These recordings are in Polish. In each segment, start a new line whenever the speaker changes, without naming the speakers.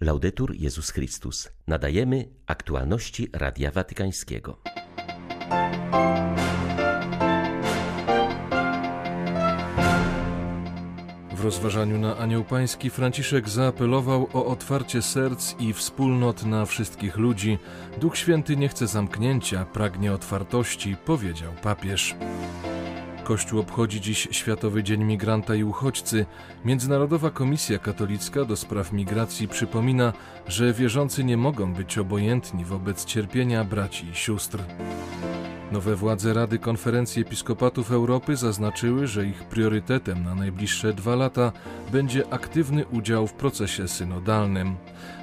Laudetur Jezus Chrystus. Nadajemy aktualności Radia Watykańskiego.
W rozważaniu na Anioł Pański Franciszek zaapelował o otwarcie serc i wspólnot na wszystkich ludzi. Duch Święty nie chce zamknięcia, pragnie otwartości, powiedział papież. Kościół obchodzi dziś Światowy Dzień Migranta i Uchodźcy. Międzynarodowa Komisja Katolicka do spraw migracji przypomina, że wierzący nie mogą być obojętni wobec cierpienia braci i sióstr. Nowe władze Rady Konferencji Episkopatów Europy zaznaczyły, że ich priorytetem na najbliższe dwa lata będzie aktywny udział w procesie synodalnym.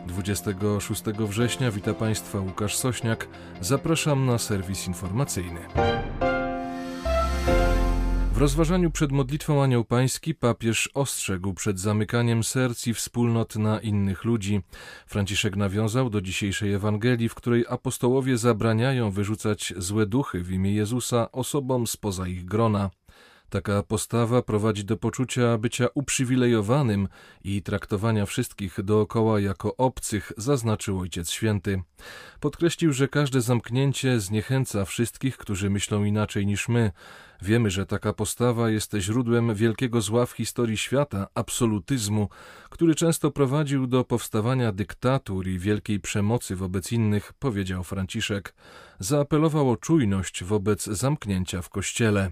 26 września wita Państwa Łukasz Sośniak. Zapraszam na serwis informacyjny. Rozważaniu przed modlitwą Anioł Pański papież ostrzegł przed zamykaniem serc i wspólnot na innych ludzi. Franciszek nawiązał do dzisiejszej Ewangelii, w której apostołowie zabraniają wyrzucać złe duchy w imię Jezusa osobom spoza ich grona. Taka postawa prowadzi do poczucia bycia uprzywilejowanym i traktowania wszystkich dookoła jako obcych, zaznaczył Ojciec Święty. Podkreślił, że każde zamknięcie zniechęca wszystkich, którzy myślą inaczej niż my. Wiemy, że taka postawa jest źródłem wielkiego zła w historii świata, absolutyzmu, który często prowadził do powstawania dyktatur i wielkiej przemocy wobec innych, powiedział Franciszek. Zaapelował o czujność wobec zamknięcia w kościele.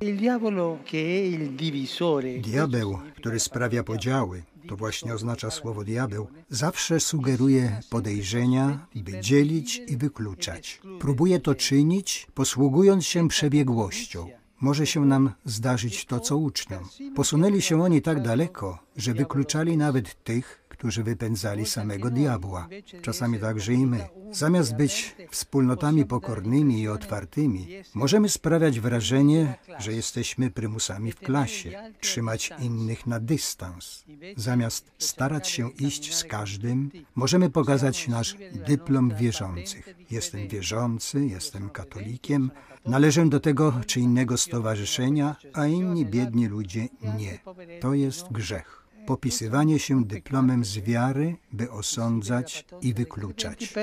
Diabeł, który sprawia podziały, to właśnie oznacza słowo diabeł, zawsze sugeruje podejrzenia, by dzielić i wykluczać. Próbuje to czynić, posługując się przebiegłością. Może się nam zdarzyć to, co uczniom. Posunęli się oni tak daleko, że wykluczali nawet tych, którzy wypędzali samego diabła. Czasami także i my. Zamiast być wspólnotami pokornymi i otwartymi, możemy sprawiać wrażenie, że jesteśmy prymusami w klasie, trzymać innych na dystans. Zamiast starać się iść z każdym, możemy pokazać nasz dyplom wierzących. Jestem wierzący, jestem katolikiem, należę do tego czy innego stowarzyszenia, a inni biedni ludzie nie. To jest grzech popisywanie się dyplomem z wiary, by osądzać i wykluczać.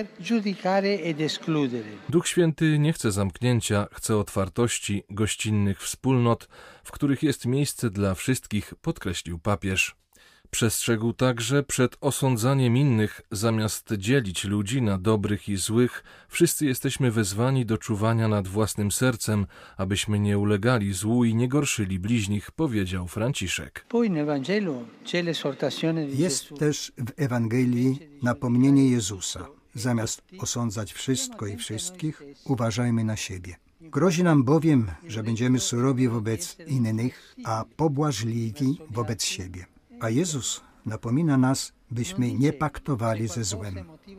Duch Święty nie chce zamknięcia, chce otwartości, gościnnych wspólnot, w których jest miejsce dla wszystkich, podkreślił papież. Przestrzegł także przed osądzaniem innych, zamiast dzielić ludzi na dobrych i złych, wszyscy jesteśmy wezwani do czuwania nad własnym sercem, abyśmy nie ulegali złu i nie gorszyli bliźnich, powiedział Franciszek.
Jest też w Ewangelii napomnienie Jezusa. Zamiast osądzać wszystko i wszystkich, uważajmy na siebie. Grozi nam bowiem, że będziemy surowi wobec innych, a pobłażliwi wobec siebie. A Jezus napomina nas, byśmy nie paktowali ze złem,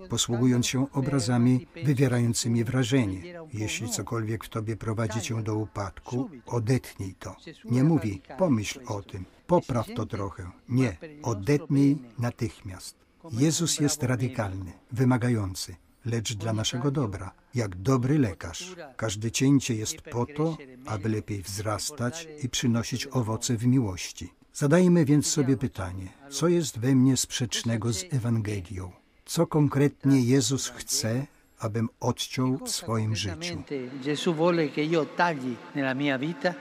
posługując się obrazami wywierającymi wrażenie. Jeśli cokolwiek w tobie prowadzi cię do upadku, odetnij to. Nie mówi, pomyśl o tym, popraw to trochę. Nie, odetnij natychmiast. Jezus jest radykalny, wymagający, lecz dla naszego dobra, jak dobry lekarz. Każde cięcie jest po to, aby lepiej wzrastać i przynosić owoce w miłości. Zadajmy więc sobie pytanie, co jest we mnie sprzecznego z Ewangelią? Co konkretnie Jezus chce, abym odciął w swoim życiu.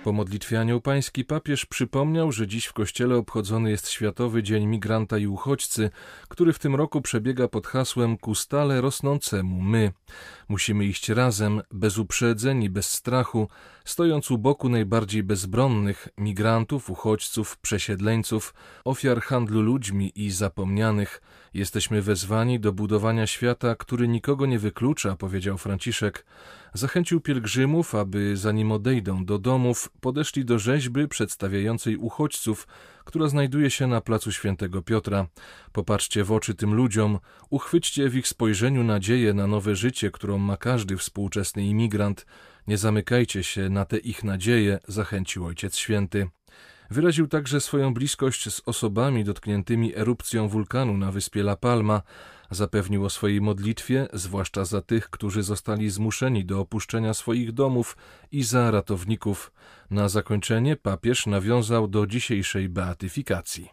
Po modlitwie Anioł Pański papież przypomniał, że dziś w Kościele obchodzony jest Światowy Dzień Migranta i Uchodźcy, który w tym roku przebiega pod hasłem ku stale rosnącemu my. Musimy iść razem, bez uprzedzeń i bez strachu, stojąc u boku najbardziej bezbronnych migrantów, uchodźców, przesiedleńców, ofiar handlu ludźmi i zapomnianych. Jesteśmy wezwani do budowania świata, który nikogo nie wyklucza, powiedział Franciszek. Zachęcił pielgrzymów, aby zanim odejdą do domów, podeszli do rzeźby przedstawiającej uchodźców, która znajduje się na placu Świętego Piotra. Popatrzcie w oczy tym ludziom, uchwyćcie w ich spojrzeniu nadzieję na nowe życie, którą ma każdy współczesny imigrant. Nie zamykajcie się na te ich nadzieje, zachęcił Ojciec Święty. Wyraził także swoją bliskość z osobami dotkniętymi erupcją wulkanu na wyspie La Palma. Zapewnił o swojej modlitwie, zwłaszcza za tych, którzy zostali zmuszeni do opuszczenia swoich domów i za ratowników. Na zakończenie papież nawiązał do dzisiejszej beatyfikacji.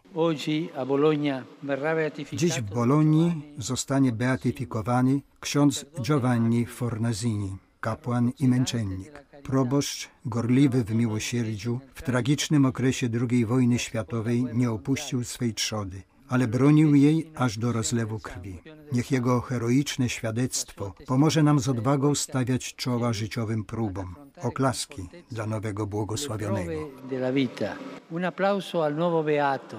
Dziś w Bolonii zostanie beatyfikowany ksiądz Giovanni Fornazini, kapłan i męczennik proboszcz, gorliwy w miłosierdziu, w tragicznym okresie II wojny światowej nie opuścił swej trzody, ale bronił jej aż do rozlewu krwi. Niech jego heroiczne świadectwo pomoże nam z odwagą stawiać czoła życiowym próbom. Oklaski dla nowego błogosławionego. Un applauso al nuovo beato.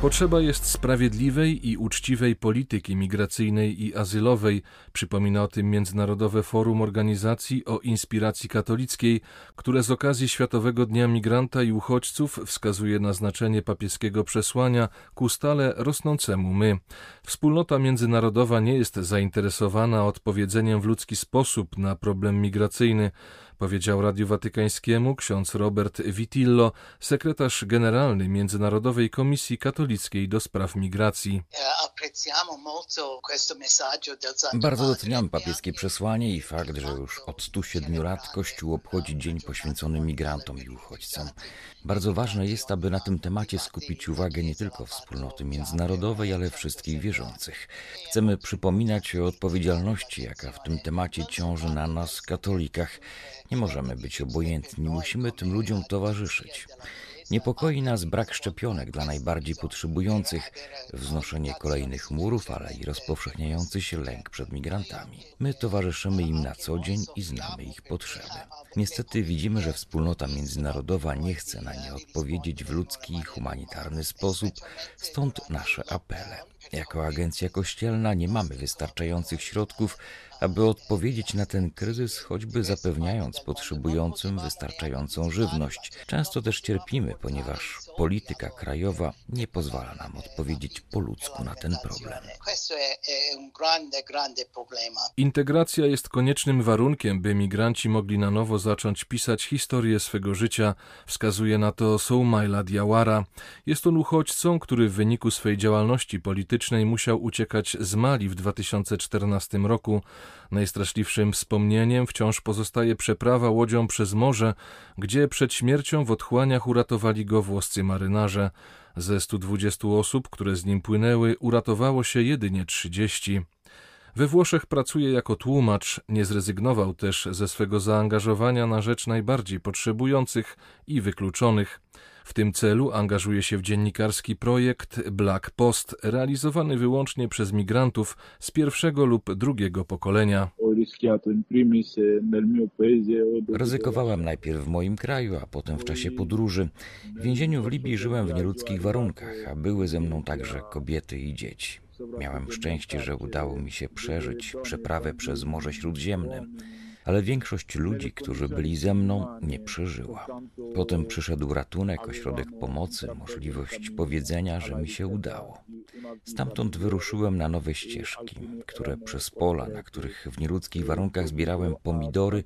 Potrzeba jest sprawiedliwej i uczciwej polityki migracyjnej i azylowej, przypomina o tym Międzynarodowe Forum Organizacji o Inspiracji Katolickiej, które z okazji Światowego Dnia Migranta i Uchodźców wskazuje na znaczenie papieskiego przesłania ku stale rosnącemu my. Wspólnota międzynarodowa nie jest zainteresowana odpowiedzeniem w ludzki sposób na problem migracyjny, powiedział Radiu Watykańskiemu ksiądz Robert Vitillo, sekretarz generalny Międzynarodowej Komisji Katolickiej do spraw migracji.
Bardzo doceniamy papieskie przesłanie i fakt, że już od 107 lat Kościół obchodzi dzień poświęcony migrantom i uchodźcom. Bardzo ważne jest, aby na tym temacie skupić uwagę nie tylko wspólnoty międzynarodowej, ale wszystkich wierzących. Chcemy przypominać o odpowiedzialności, jaka w tym temacie ciąży na nas, katolikach. Nie możemy być obojętni, musimy tym ludziom towarzyszyć. Niepokoi nas brak szczepionek dla najbardziej potrzebujących, wznoszenie kolejnych murów, ale i rozpowszechniający się lęk przed migrantami. My towarzyszymy im na co dzień i znamy ich potrzeby. Niestety widzimy, że wspólnota międzynarodowa nie chce na nie odpowiedzieć w ludzki i humanitarny sposób, stąd nasze apele. Jako agencja kościelna nie mamy wystarczających środków, aby odpowiedzieć na ten kryzys, choćby zapewniając potrzebującym wystarczającą żywność. Często też cierpimy, ponieważ polityka krajowa nie pozwala nam odpowiedzieć po ludzku na ten problem.
Integracja jest koniecznym warunkiem, by migranci mogli na nowo zacząć pisać historię swego życia, wskazuje na to Soumaila Diawara. Jest on uchodźcą, który w wyniku swej działalności politycznej musiał uciekać z Mali w 2014 roku. Najstraszliwszym wspomnieniem wciąż pozostaje przeprawa łodzią przez morze, gdzie przed śmiercią w otchłaniach uratowali go włoscy marynarze. Ze 120 osób, które z nim płynęły, uratowało się jedynie 30. We Włoszech pracuje jako tłumacz, nie zrezygnował też ze swego zaangażowania na rzecz najbardziej potrzebujących i wykluczonych. W tym celu angażuje się w dziennikarski projekt Black Post, realizowany wyłącznie przez migrantów z pierwszego lub drugiego pokolenia.
Ryzykowałem najpierw w moim kraju, a potem w czasie podróży. W więzieniu w Libii żyłem w nieludzkich warunkach, a były ze mną także kobiety i dzieci. Miałem szczęście, że udało mi się przeżyć przeprawę przez Morze Śródziemne ale większość ludzi, którzy byli ze mną, nie przeżyła. Potem przyszedł ratunek, ośrodek pomocy, możliwość powiedzenia, że mi się udało. Stamtąd wyruszyłem na nowe ścieżki, które przez pola, na których w nieludzkich warunkach zbierałem pomidory,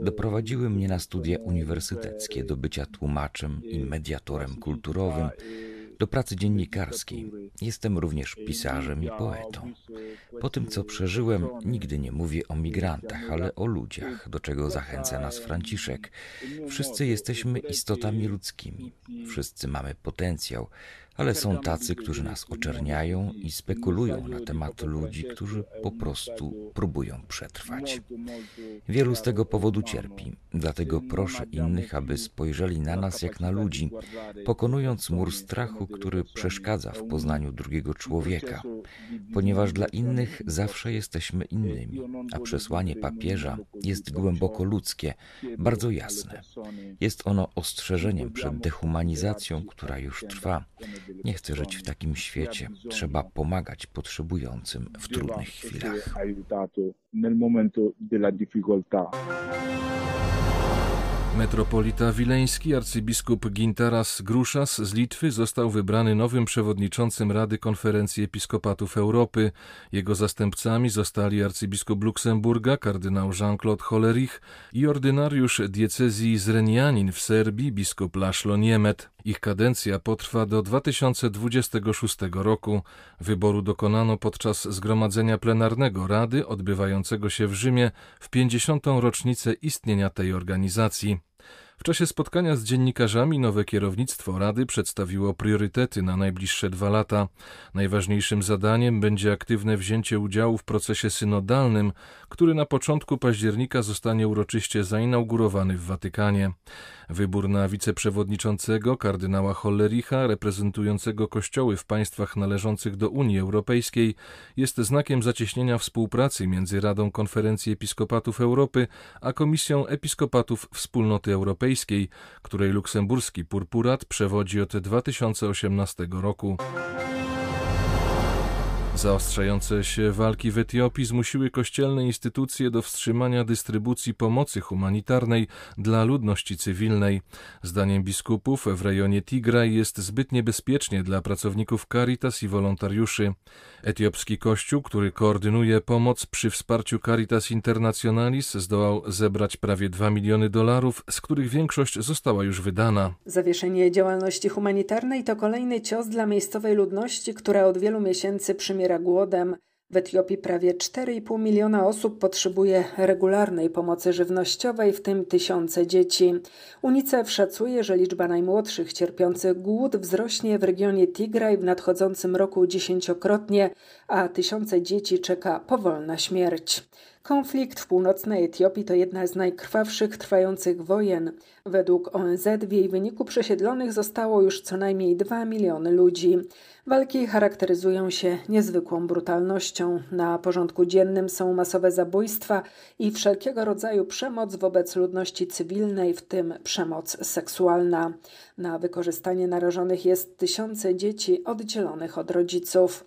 doprowadziły mnie na studia uniwersyteckie do bycia tłumaczem i mediatorem kulturowym do pracy dziennikarskiej. Jestem również pisarzem i poetą. Po tym, co przeżyłem, nigdy nie mówię o migrantach, ale o ludziach, do czego zachęca nas Franciszek. Wszyscy jesteśmy istotami ludzkimi. Wszyscy mamy potencjał, ale są tacy, którzy nas oczerniają i spekulują na temat ludzi, którzy po prostu próbują przetrwać. Wielu z tego powodu cierpi, dlatego proszę innych, aby spojrzeli na nas jak na ludzi, pokonując mur strachu, który przeszkadza w poznaniu drugiego człowieka, ponieważ dla innych zawsze jesteśmy innymi, a przesłanie papieża jest głęboko ludzkie, bardzo jasne. Jest ono ostrzeżeniem przed dehumanizacją, która już trwa nie chcę żyć w takim świecie. Trzeba pomagać potrzebującym w trudnych chwilach.
Metropolita wileński arcybiskup Gintaras Gruszas z Litwy został wybrany nowym przewodniczącym Rady Konferencji Episkopatów Europy. Jego zastępcami zostali arcybiskup Luksemburga kardynał Jean-Claude Hollerich i ordynariusz diecezji Zrenianin w Serbii biskup Laszlo Niemet. Ich kadencja potrwa do 2026 roku. Wyboru dokonano podczas zgromadzenia plenarnego Rady odbywającego się w Rzymie w 50. rocznicę istnienia tej organizacji. W czasie spotkania z dziennikarzami nowe kierownictwo Rady przedstawiło priorytety na najbliższe dwa lata. Najważniejszym zadaniem będzie aktywne wzięcie udziału w procesie synodalnym, który na początku października zostanie uroczyście zainaugurowany w Watykanie. Wybór na wiceprzewodniczącego kardynała Hollericha, reprezentującego kościoły w państwach należących do Unii Europejskiej, jest znakiem zacieśnienia współpracy między Radą Konferencji Episkopatów Europy a Komisją Episkopatów Wspólnoty Europejskiej, której luksemburski purpurat przewodzi od 2018 roku. Zaostrzające się walki w Etiopii zmusiły kościelne instytucje do wstrzymania dystrybucji pomocy humanitarnej dla ludności cywilnej. Zdaniem biskupów w rejonie Tigraj jest zbyt niebezpiecznie dla pracowników Caritas i wolontariuszy. Etiopski kościół, który koordynuje pomoc przy wsparciu Caritas Internationalis, zdołał zebrać prawie 2 miliony dolarów, z których większość została już wydana.
Zawieszenie działalności humanitarnej to kolejny cios dla miejscowej ludności, która od wielu miesięcy przymiera umiera głodem. W Etiopii prawie 4,5 miliona osób potrzebuje regularnej pomocy żywnościowej, w tym tysiące dzieci. UNICEF szacuje, że liczba najmłodszych cierpiących głód wzrośnie w regionie Tigraj w nadchodzącym roku dziesięciokrotnie, a tysiące dzieci czeka powolna śmierć. Konflikt w północnej Etiopii to jedna z najkrwawszych trwających wojen. Według ONZ w jej wyniku przesiedlonych zostało już co najmniej 2 miliony ludzi. Walki charakteryzują się niezwykłą brutalnością. Na porządku dziennym są masowe zabójstwa i wszelkiego rodzaju przemoc wobec ludności cywilnej, w tym przemoc seksualna. Na wykorzystanie narażonych jest tysiące dzieci oddzielonych od rodziców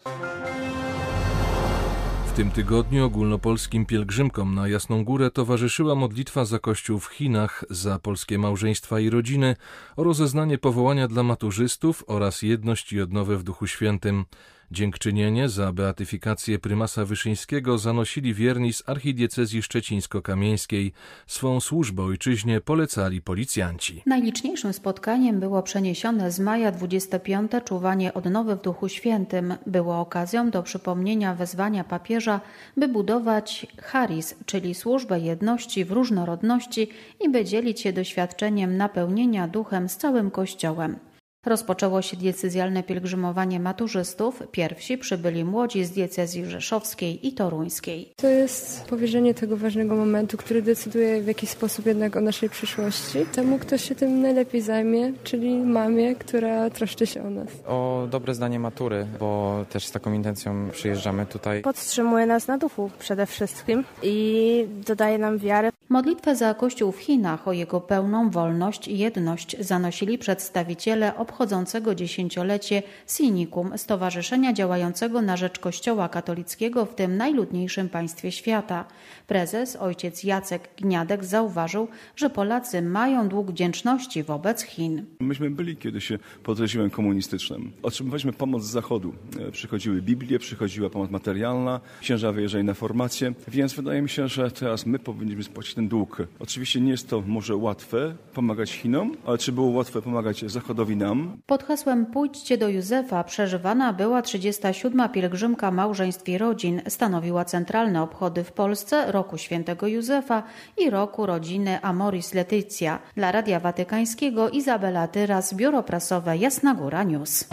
tym tygodniu ogólnopolskim pielgrzymkom na Jasną Górę towarzyszyła modlitwa za Kościół w Chinach, za polskie małżeństwa i rodziny, o rozeznanie powołania dla maturzystów oraz jedność i odnowę w Duchu Świętym. Dziękczynienie za beatyfikację prymasa Wyszyńskiego zanosili wierni z archidiecezji szczecińsko-kamieńskiej. Swą służbę ojczyźnie polecali policjanci.
Najliczniejszym spotkaniem było przeniesione z maja 25. czuwanie odnowy w Duchu Świętym. Było okazją do przypomnienia wezwania papieża, by budować charis, czyli służbę jedności w różnorodności i by dzielić się doświadczeniem napełnienia duchem z całym Kościołem. Rozpoczęło się diecezjalne pielgrzymowanie maturzystów. Pierwsi przybyli młodzi z diecezji rzeszowskiej i toruńskiej.
To jest powierzenie tego ważnego momentu, który decyduje w jakiś sposób jednak o naszej przyszłości. Temu ktoś się tym najlepiej zajmie, czyli mamie, która troszczy się o nas.
O dobre zdanie matury, bo też z taką intencją przyjeżdżamy tutaj.
Podtrzymuje nas na duchu przede wszystkim i dodaje nam wiarę.
Modlitwę za Kościół w Chinach o jego pełną wolność i jedność zanosili przedstawiciele obchodzącego dziesięciolecie Sinikum, stowarzyszenia działającego na rzecz Kościoła katolickiego w tym najludniejszym państwie świata. Prezes, ojciec Jacek Gniadek zauważył, że Polacy mają dług wdzięczności wobec Chin.
Myśmy byli kiedyś pod reżimem komunistycznym. Otrzymywaliśmy pomoc z Zachodu. E, przychodziły Biblie, przychodziła pomoc materialna, księża wyjeżdżali na formację, więc wydaje mi się, że teraz my powinniśmy spłacić ten dług. Oczywiście nie jest to może łatwe pomagać Chinom, ale czy było łatwe pomagać Zachodowi nam?
Pod hasłem Pójdźcie do Józefa przeżywana była 37. pielgrzymka małżeństw i rodzin. Stanowiła centralne obchody w Polsce roku świętego Józefa i roku rodziny Amoris Leticia. Dla Radia Watykańskiego Izabela Tyras, Biuro Prasowe Jasna Góra News.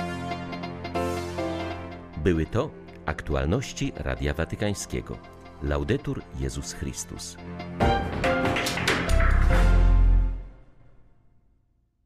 Były to aktualności Radia Watykańskiego. Laudetur Jezus Chrystus.